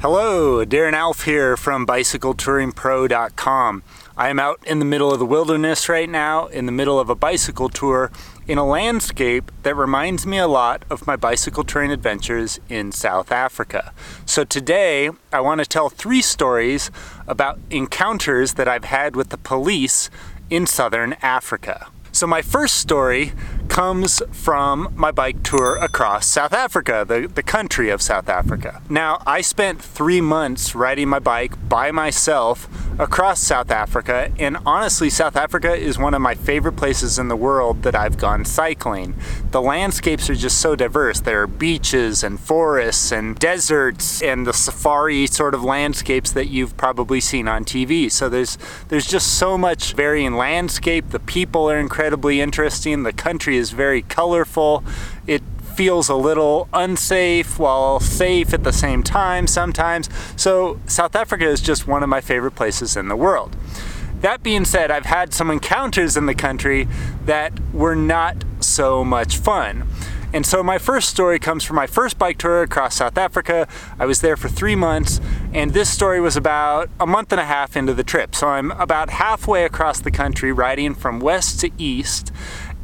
Hello, Darren Alff here from BicycleTouringPro.com. I am out in the middle of the wilderness right now, in the middle of a bicycle tour in a landscape that reminds me a lot of my bicycle touring adventures in South Africa. So today, I want to tell three stories about encounters that I've had with the police in southern Africa. So my first story comes from my bike tour across South Africa, the, the country of South Africa. Now, I spent three months riding my bike by myself across South Africa, and honestly, South Africa is one of my favorite places in the world that I've gone cycling. The landscapes are just so diverse. There are beaches and forests and deserts and the safari sort of landscapes that you've probably seen on TV. So there's there's just so much varying landscape. The people are incredibly interesting. The country is very colorful. It feels a little unsafe while safe at the same time sometimes. So South Africa is just one of my favorite places in the world. That being said, I've had some encounters in the country that were not so much fun. And so my first story comes from my first bike tour across South Africa. I was there for three months, and this story was about a month and a half into the trip. So I'm about halfway across the country riding from west to east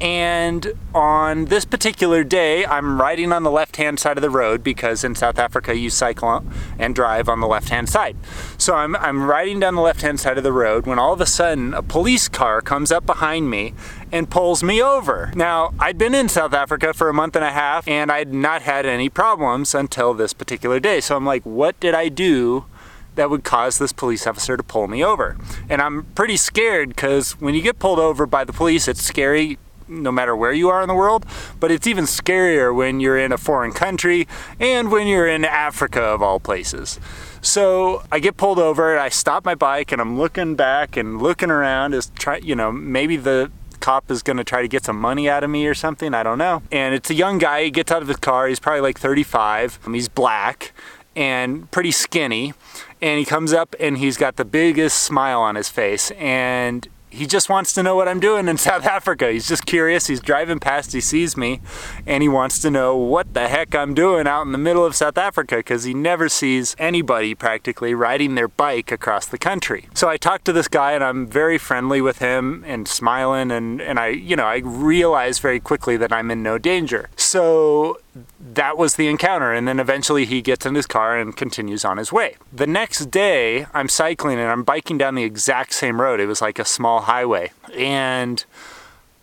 and on this particular day, I'm riding on the left-hand side of the road because in South Africa you cycle and drive on the left-hand side. So I'm, I'm riding down the left-hand side of the road when all of a sudden a police car comes up behind me and pulls me over. Now, I'd been in South Africa for a month and a half and I'd not had any problems until this particular day. So I'm like, what did I do that would cause this police officer to pull me over. And I'm pretty scared because when you get pulled over by the police, it's scary no matter where you are in the world, but it's even scarier when you're in a foreign country and when you're in Africa of all places. So I get pulled over, I stop my bike and I'm looking back and looking around as try, you know, maybe the cop is going to try to get some money out of me or something, I don't know. And it's a young guy, he gets out of his car, he's probably like 35, he's black and pretty skinny and he comes up and he's got the biggest smile on his face and he just wants to know what I'm doing in South Africa. He's just curious. He's driving past, he sees me, and he wants to know what the heck I'm doing out in the middle of South Africa because he never sees anybody practically riding their bike across the country. So I talk to this guy and I'm very friendly with him and smiling and, and I, you know, I realize very quickly that I'm in no danger. So that was the encounter. And then eventually he gets in his car and continues on his way. The next day, I'm cycling and I'm biking down the exact same road. It was like a small highway. And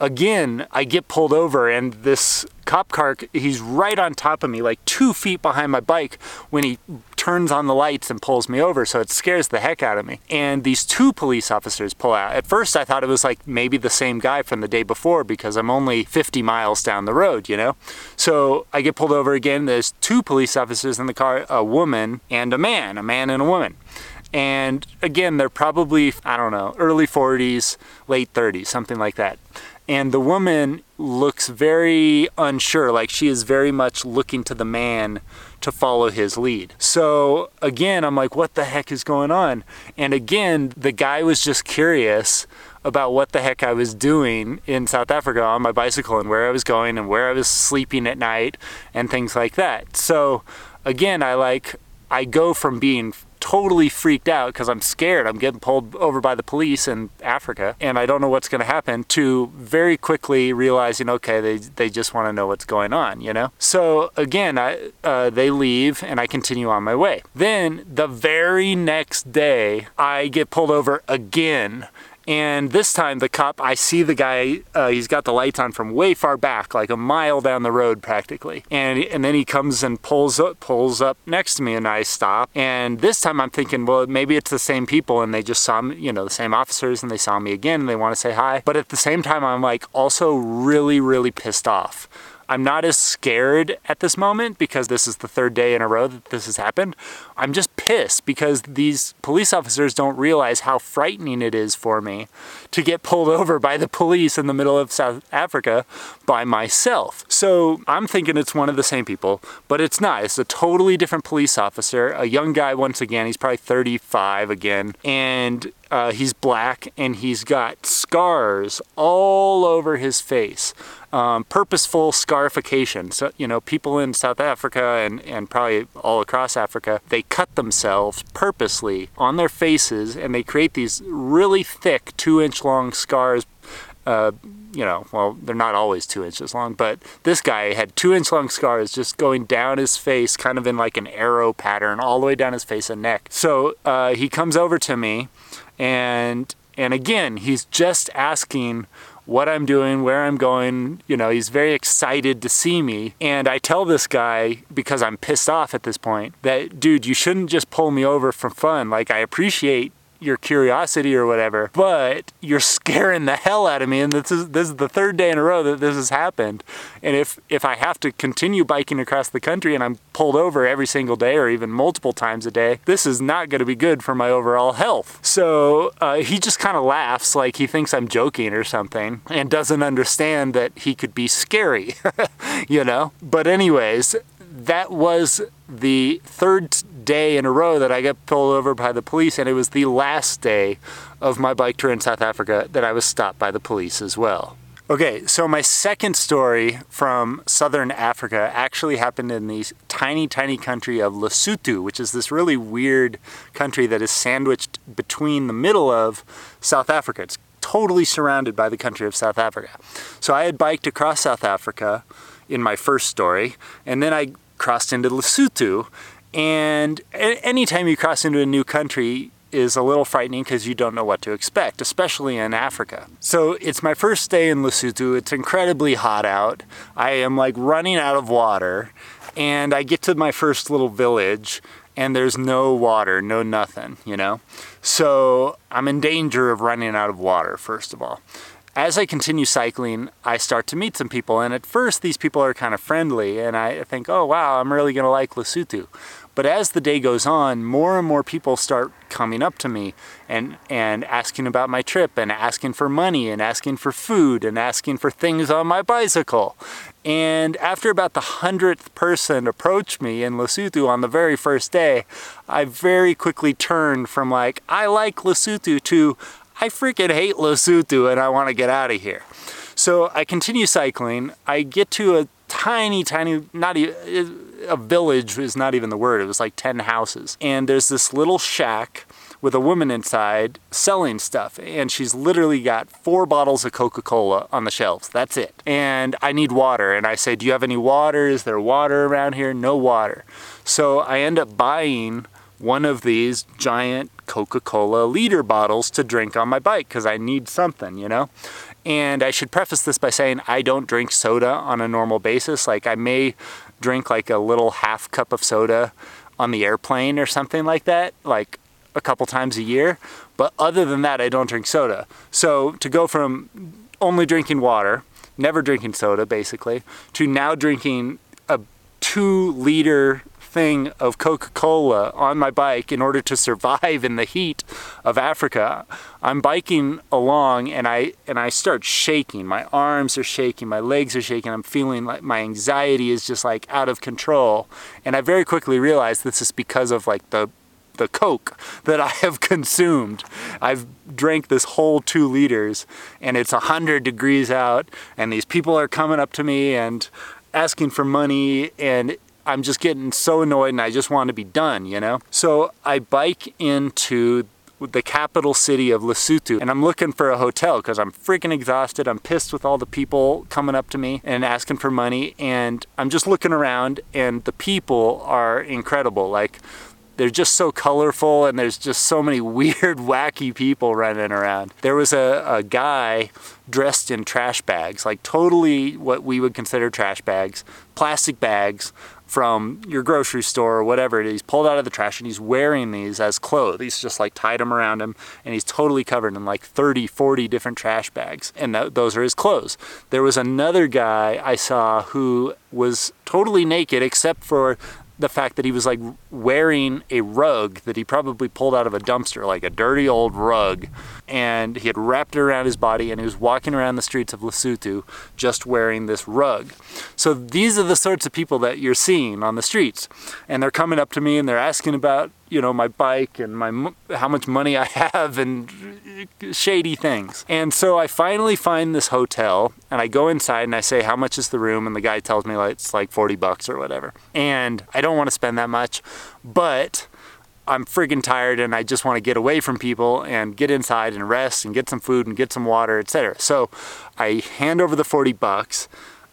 again, I get pulled over and this cop car, he's right on top of me, like two feet behind my bike when he turns on the lights and pulls me over. So it scares the heck out of me. And these two police officers pull out. At first I thought it was like maybe the same guy from the day before because I'm only 50 miles down the road, you know? So I get pulled over again. There's two police officers in the car, a woman and a man, a man and a woman. And again, they're probably, I don't know, early 40s, late 30s, something like that and the woman looks very unsure, like she is very much looking to the man to follow his lead. So again, I'm like, what the heck is going on? And again, the guy was just curious about what the heck I was doing in South Africa on my bicycle and where I was going and where I was sleeping at night and things like that. So again, I like, I go from being totally freaked out because I'm scared. I'm getting pulled over by the police in Africa and I don't know what's going to happen to very quickly realizing, okay, they, they just want to know what's going on, you know? So again, I, uh, they leave and I continue on my way. Then the very next day, I get pulled over again and this time the cop, I see the guy, uh, he's got the lights on from way far back, like a mile down the road practically. And, and then he comes and pulls up, pulls up next to me and I stop. And this time I'm thinking, well, maybe it's the same people and they just saw me, you know, the same officers and they saw me again and they want to say hi. But at the same time, I'm like also really, really pissed off. I'm not as scared at this moment because this is the third day in a row that this has happened. I'm just pissed because these police officers don't realize how frightening it is for me to get pulled over by the police in the middle of South Africa by myself. So I'm thinking it's one of the same people, but it's not. It's a totally different police officer, a young guy once again. He's probably 35 again, and uh, he's black and he's got scars all over his face um, purposeful scarification. So, you know, people in South Africa and, and probably all across Africa, they cut themselves purposely on their faces and they create these really thick two inch long scars uh, you know, well, they're not always two inches long, but this guy had two inch long scars just going down his face, kind of in like an arrow pattern, all the way down his face and neck. So uh, he comes over to me, and and again, he's just asking what I'm doing, where I'm going. You know, he's very excited to see me. And I tell this guy, because I'm pissed off at this point, that, dude, you shouldn't just pull me over for fun. Like, I appreciate your curiosity or whatever, but you're scaring the hell out of me. And this is this is the third day in a row that this has happened. And if if I have to continue biking across the country and I'm pulled over every single day or even multiple times a day, this is not going to be good for my overall health. So uh, he just kind of laughs like he thinks I'm joking or something and doesn't understand that he could be scary, you know. But anyways, that was the third day in a row that I got pulled over by the police, and it was the last day of my bike tour in South Africa that I was stopped by the police as well. Okay, so my second story from southern Africa actually happened in the tiny, tiny country of Lesotho, which is this really weird country that is sandwiched between the middle of South Africa. It's totally surrounded by the country of South Africa. So I had biked across South Africa in my first story, and then I crossed into Lesotho. And anytime you cross into a new country is a little frightening because you don't know what to expect, especially in Africa. So it's my first day in Lesotho. It's incredibly hot out. I am like running out of water. And I get to my first little village and there's no water, no nothing, you know? So I'm in danger of running out of water, first of all as I continue cycling, I start to meet some people. And at first, these people are kind of friendly. And I think, oh, wow, I'm really going to like Lesotho. But as the day goes on, more and more people start coming up to me and, and asking about my trip and asking for money and asking for food and asking for things on my bicycle. And after about the hundredth person approached me in Lesotho on the very first day, I very quickly turned from like, I like Lesotho to I freaking hate Lesotho and I want to get out of here. So I continue cycling. I get to a tiny, tiny, not even, a village is not even the word. It was like 10 houses. And there's this little shack with a woman inside selling stuff. And she's literally got four bottles of Coca-Cola on the shelves. That's it. And I need water. And I say, do you have any water? Is there water around here? No water. So I end up buying one of these giant Coca-Cola liter bottles to drink on my bike because I need something, you know? And I should preface this by saying I don't drink soda on a normal basis. Like I may drink like a little half cup of soda on the airplane or something like that, like a couple times a year. But other than that, I don't drink soda. So to go from only drinking water, never drinking soda basically, to now drinking a two liter thing of Coca-Cola on my bike in order to survive in the heat of Africa. I'm biking along and I and I start shaking. My arms are shaking, my legs are shaking. I'm feeling like my anxiety is just like out of control. And I very quickly realized this is because of like the the Coke that I have consumed. I've drank this whole two liters and it's a hundred degrees out and these people are coming up to me and asking for money and I'm just getting so annoyed and I just want to be done, you know? So I bike into the capital city of Lesotho and I'm looking for a hotel because I'm freaking exhausted. I'm pissed with all the people coming up to me and asking for money and I'm just looking around and the people are incredible. Like they're just so colorful and there's just so many weird, wacky people running around. There was a, a guy dressed in trash bags, like totally what we would consider trash bags, plastic bags from your grocery store or whatever it is. He's pulled out of the trash and he's wearing these as clothes. He's just like tied them around him and he's totally covered in like 30, 40 different trash bags. And th those are his clothes. There was another guy I saw who was totally naked except for the fact that he was like wearing a rug that he probably pulled out of a dumpster, like a dirty old rug, and he had wrapped it around his body and he was walking around the streets of Lesotho just wearing this rug. So these are the sorts of people that you're seeing on the streets. And they're coming up to me and they're asking about you know, my bike and my how much money I have and shady things. And so I finally find this hotel and I go inside and I say, how much is the room? And the guy tells me like, it's like 40 bucks or whatever. And I don't want to spend that much, but I'm friggin' tired and I just want to get away from people and get inside and rest and get some food and get some water, etc. So I hand over the 40 bucks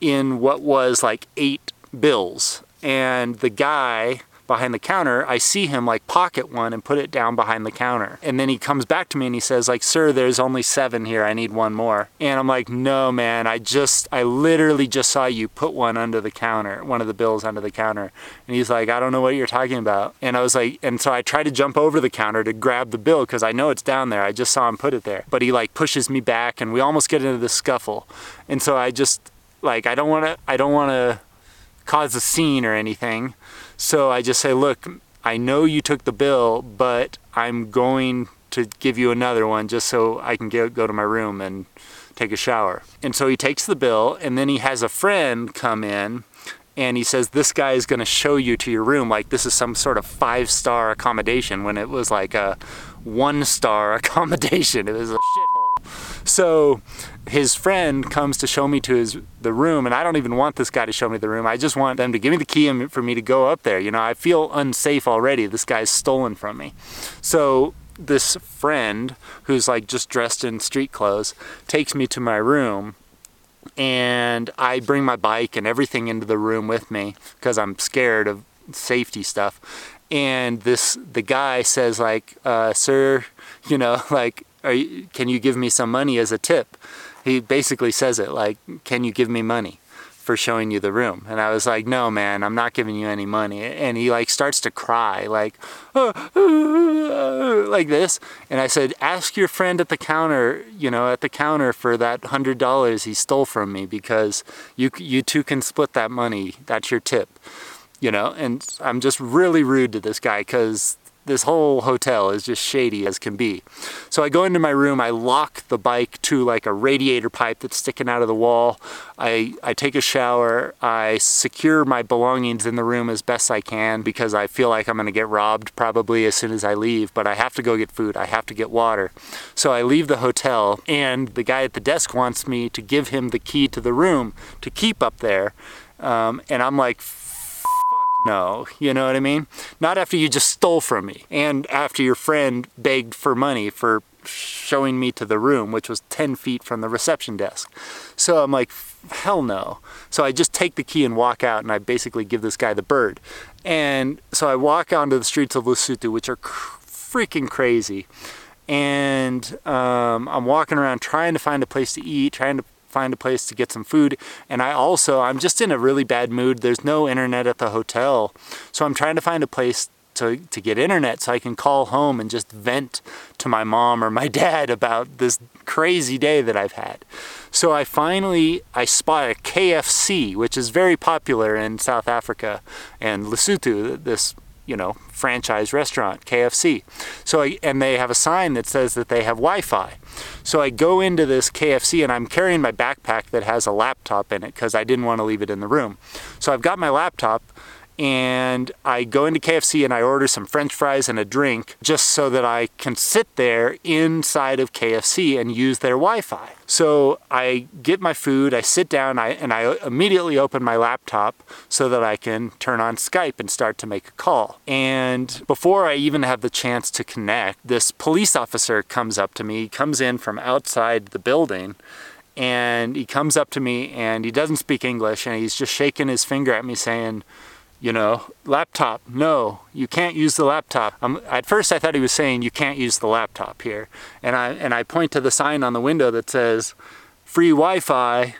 in what was like eight bills. And the guy behind the counter, I see him like pocket one and put it down behind the counter. And then he comes back to me and he says like, sir, there's only seven here. I need one more. And I'm like, no, man, I just, I literally just saw you put one under the counter, one of the bills under the counter. And he's like, I don't know what you're talking about. And I was like, and so I try to jump over the counter to grab the bill because I know it's down there. I just saw him put it there. But he like pushes me back and we almost get into the scuffle. And so I just, like, I don't want to, I don't want to cause a scene or anything. So I just say, look, I know you took the bill, but I'm going to give you another one just so I can go to my room and take a shower. And so he takes the bill and then he has a friend come in and he says, this guy is going to show you to your room like this is some sort of five star accommodation when it was like a one star accommodation. It was a shithole. So his friend comes to show me to his the room and I don't even want this guy to show me the room. I just want them to give me the key for me to go up there. You know, I feel unsafe already. This guy's stolen from me. So this friend who's like just dressed in street clothes takes me to my room and I bring my bike and everything into the room with me because I'm scared of safety stuff. And this the guy says like, uh, sir, you know, like, you, can you give me some money as a tip? he basically says it like, can you give me money? for showing you the room. And I was like, no, man, I'm not giving you any money. And he like starts to cry like, uh, uh, uh, like this. And I said, ask your friend at the counter, you know, at the counter for that hundred dollars he stole from me because you, you two can split that money. That's your tip, you know? And I'm just really rude to this guy because this whole hotel is just shady as can be. So I go into my room, I lock the bike to like a radiator pipe that's sticking out of the wall. I, I take a shower, I secure my belongings in the room as best I can because I feel like I'm gonna get robbed probably as soon as I leave, but I have to go get food, I have to get water. So I leave the hotel and the guy at the desk wants me to give him the key to the room to keep up there. Um, and I'm like, no, you know what I mean? Not after you just stole from me and after your friend begged for money for showing me to the room, which was 10 feet from the reception desk. So I'm like, hell no. So I just take the key and walk out and I basically give this guy the bird. And so I walk onto the streets of Lesotho, which are freaking crazy. And um, I'm walking around trying to find a place to eat, trying to find a place to get some food. And I also, I'm just in a really bad mood. There's no internet at the hotel. So I'm trying to find a place to, to get internet so I can call home and just vent to my mom or my dad about this crazy day that I've had. So I finally, I spot a KFC, which is very popular in South Africa and Lesotho, this you know, franchise restaurant, KFC. So, I, and they have a sign that says that they have Wi-Fi. So I go into this KFC and I'm carrying my backpack that has a laptop in it because I didn't want to leave it in the room. So I've got my laptop and I go into KFC and I order some french fries and a drink just so that I can sit there inside of KFC and use their Wi-Fi. So I get my food, I sit down I, and I immediately open my laptop so that I can turn on Skype and start to make a call. And before I even have the chance to connect, this police officer comes up to me, comes in from outside the building and he comes up to me and he doesn't speak English and he's just shaking his finger at me saying, you know, laptop, no, you can't use the laptop. Um, at first I thought he was saying you can't use the laptop here. And I, and I point to the sign on the window that says free Wi-Fi,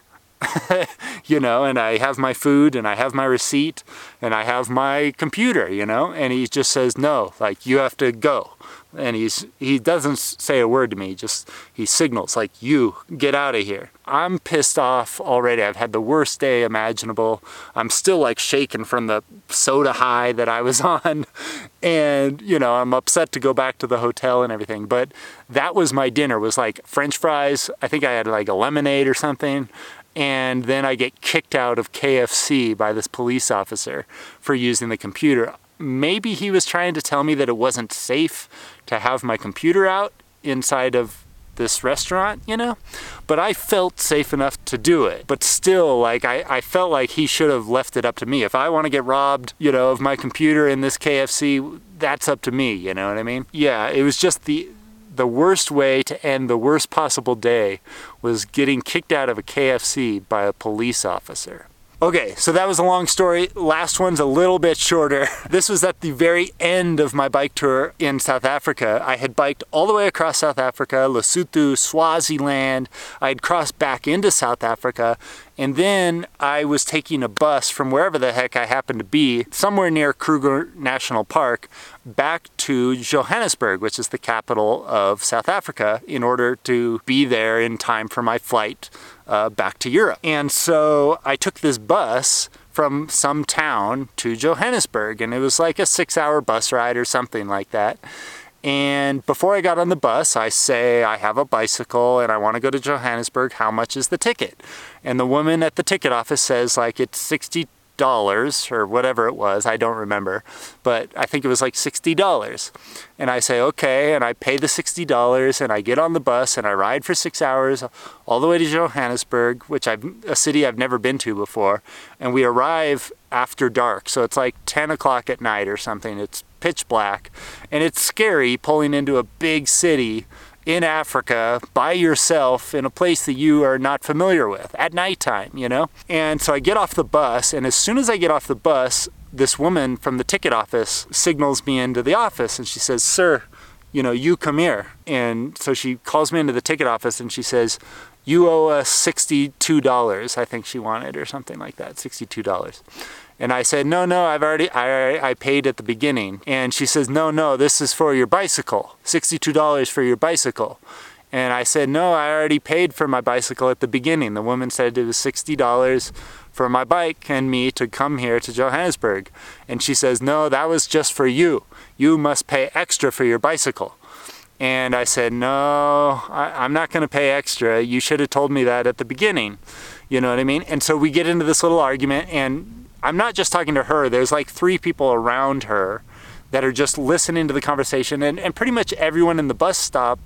you know, and I have my food and I have my receipt and I have my computer, you know, and he just says, no, like you have to go. And he's he doesn't say a word to me just he signals like you get out of here. I'm pissed off already. I've had the worst day imaginable. I'm still like shaking from the soda high that i was on. And you know i'm upset to go back to the hotel and everything. But that was my dinner. Was like french fries. I think i had like a lemonade or something and then I get kicked out of KFC by this police officer for using the computer. maybe he was trying to tell me that it wasn't safe to have my computer out inside of this restaurant, you know? But I felt safe enough to do it. But still, like, I, I felt like he should have left it up to me. If I want to get robbed, you know, of my computer in this KFC, that's up to me, you know what I mean? Yeah, it was just the the worst way to end the worst possible day was getting kicked out of a KFC by a police officer. Okay, so that was a long story. Last one's a little bit shorter. This was at the very end of my bike tour in South Africa. I had biked all the way across South Africa, Lesotho, Swaziland. I had crossed back into South Africa, and then I was taking a bus from wherever the heck I happened to be, somewhere near Kruger National Park, back to Johannesburg, which is the capital of South Africa, in order to be there in time for my flight uh, back to Europe. And so I took this bus from some town to Johannesburg, and it was like a six hour bus ride or something like that. And before I got on the bus, I say, I have a bicycle and I want to go to Johannesburg. How much is the ticket? And the woman at the ticket office says, like, it's 60 dollars or whatever it was I don't remember but I think it was like $60 and I say okay and I pay the $60 and I get on the bus and I ride for six hours all the way to Johannesburg which I've a city I've never been to before. And we arrive after dark. So it's like 10 o'clock at night or something. It's pitch black and it's scary pulling into a big city in Africa by yourself in a place that you are not familiar with at nighttime, you know? And so I get off the bus, and as soon as I get off the bus, this woman from the ticket office signals me into the office and she says, Sir, you know, you come here. And so she calls me into the ticket office and she says, You owe us $62, I think she wanted, or something like that, $62. And I said, no, no, I've already, I, I paid at the beginning. And she says, no, no, this is for your bicycle, $62 for your bicycle. And I said, no, I already paid for my bicycle at the beginning. The woman said it was $60 for my bike and me to come here to Johannesburg. And she says, no, that was just for you. You must pay extra for your bicycle. And I said, no, I, am not going to pay extra. You should have told me that at the beginning. You know what I mean? And so we get into this little argument and I'm not just talking to her, there's like three people around her that are just listening to the conversation and, and pretty much everyone in the bus stop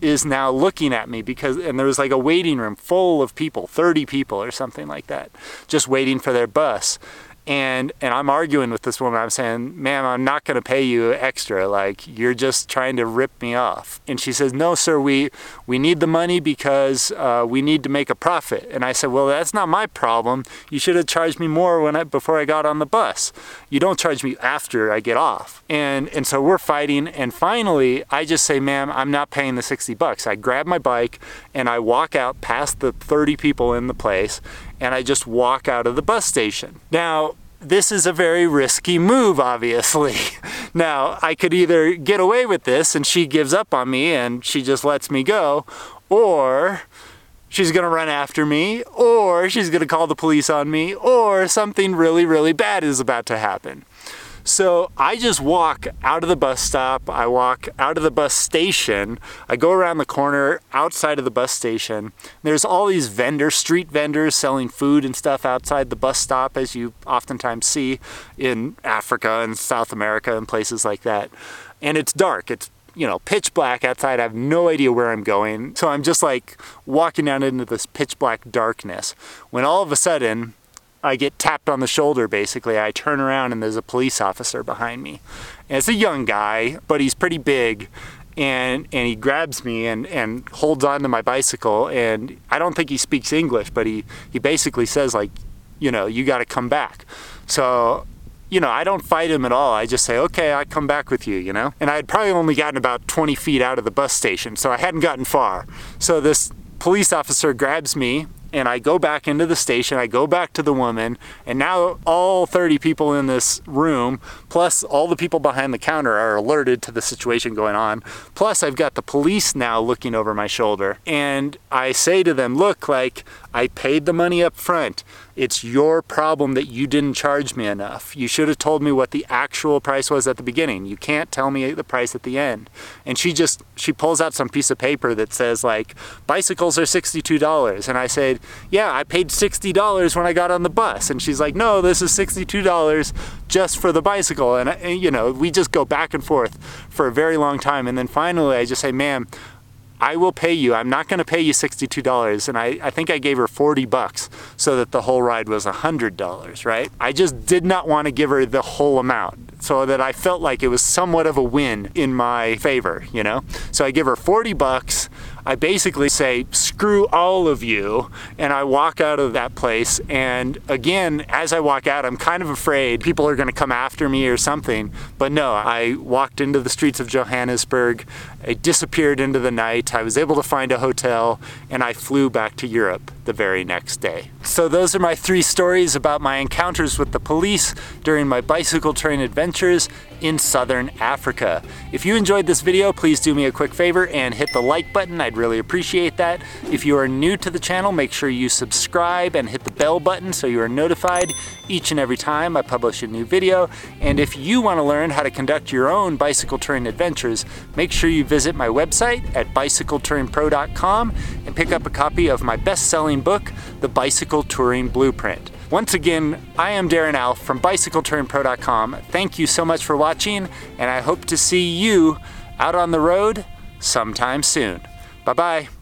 is now looking at me because and there was like a waiting room full of people 30 people or something like that just waiting for their bus and and I'm arguing with this woman. I'm saying, "Ma'am, I'm not going to pay you extra. Like you're just trying to rip me off." And she says, "No, sir. We we need the money because uh, we need to make a profit." And I said, "Well, that's not my problem. You should have charged me more when I before I got on the bus. You don't charge me after I get off." And and so we're fighting. And finally, I just say, "Ma'am, I'm not paying the 60 bucks." I grab my bike and I walk out past the 30 people in the place and I just walk out of the bus station. Now, this is a very risky move, obviously. now, I could either get away with this and she gives up on me and she just lets me go, or she's gonna run after me, or she's gonna call the police on me, or something really, really bad is about to happen. So I just walk out of the bus stop, I walk out of the bus station, I go around the corner outside of the bus station. There's all these vendors, street vendors selling food and stuff outside the bus stop, as you oftentimes see in Africa and South America and places like that. And it's dark, it's you know, pitch black outside. I have no idea where I'm going. So I'm just like walking down into this pitch black darkness when all of a sudden I get tapped on the shoulder basically. I turn around and there's a police officer behind me. And it's a young guy, but he's pretty big. And, and he grabs me and, and holds on to my bicycle and I don't think he speaks English, but he, he basically says like, you know, you got to come back. So, you know, I don't fight him at all. I just say, okay, I come back with you, you know? And I had probably only gotten about 20 feet out of the bus station, so I hadn't gotten far. So this police officer grabs me and I go back into the station, I go back to the woman, and now all 30 people in this room, plus all the people behind the counter are alerted to the situation going on. Plus I've got the police now looking over my shoulder. And I say to them, look, like I paid the money up front. It's your problem that you didn't charge me enough. You should have told me what the actual price was at the beginning. You can't tell me the price at the end. And she just, she pulls out some piece of paper that says like, bicycles are $62. And I said, yeah, I paid $60 when I got on the bus. And she's like, no, this is $62 just for the bicycle. And, and you know, we just go back and forth for a very long time. And then finally I just say, ma'am, I will pay you. I'm not going to pay you $62. And I, I think I gave her 40 bucks so that the whole ride was $100, right? I just did not want to give her the whole amount so that I felt like it was somewhat of a win in my favor, you know? So I give her 40 bucks I basically say, screw all of you, and I walk out of that place. And again, as I walk out, I'm kind of afraid people are going to come after me or something. But no, I walked into the streets of Johannesburg. I disappeared into the night. I was able to find a hotel, and I flew back to Europe the very next day. So those are my three stories about my encounters with the police during my bicycle touring adventures in Southern Africa. If you enjoyed this video, please do me a quick favor and hit the like button. I'd really appreciate that. If you are new to the channel, make sure you subscribe and hit the bell button so you are notified each and every time I publish a new video. And if you want to learn how to conduct your own bicycle touring adventures, make sure you visit my website at bicycletouringpro.com and pick up a copy of my best-selling book, The Bicycle Touring Blueprint. Once again, I am Darren Alff from BicycleTouringPro.com. Thank you so much for watching, and I hope to see you out on the road sometime soon. Bye-bye.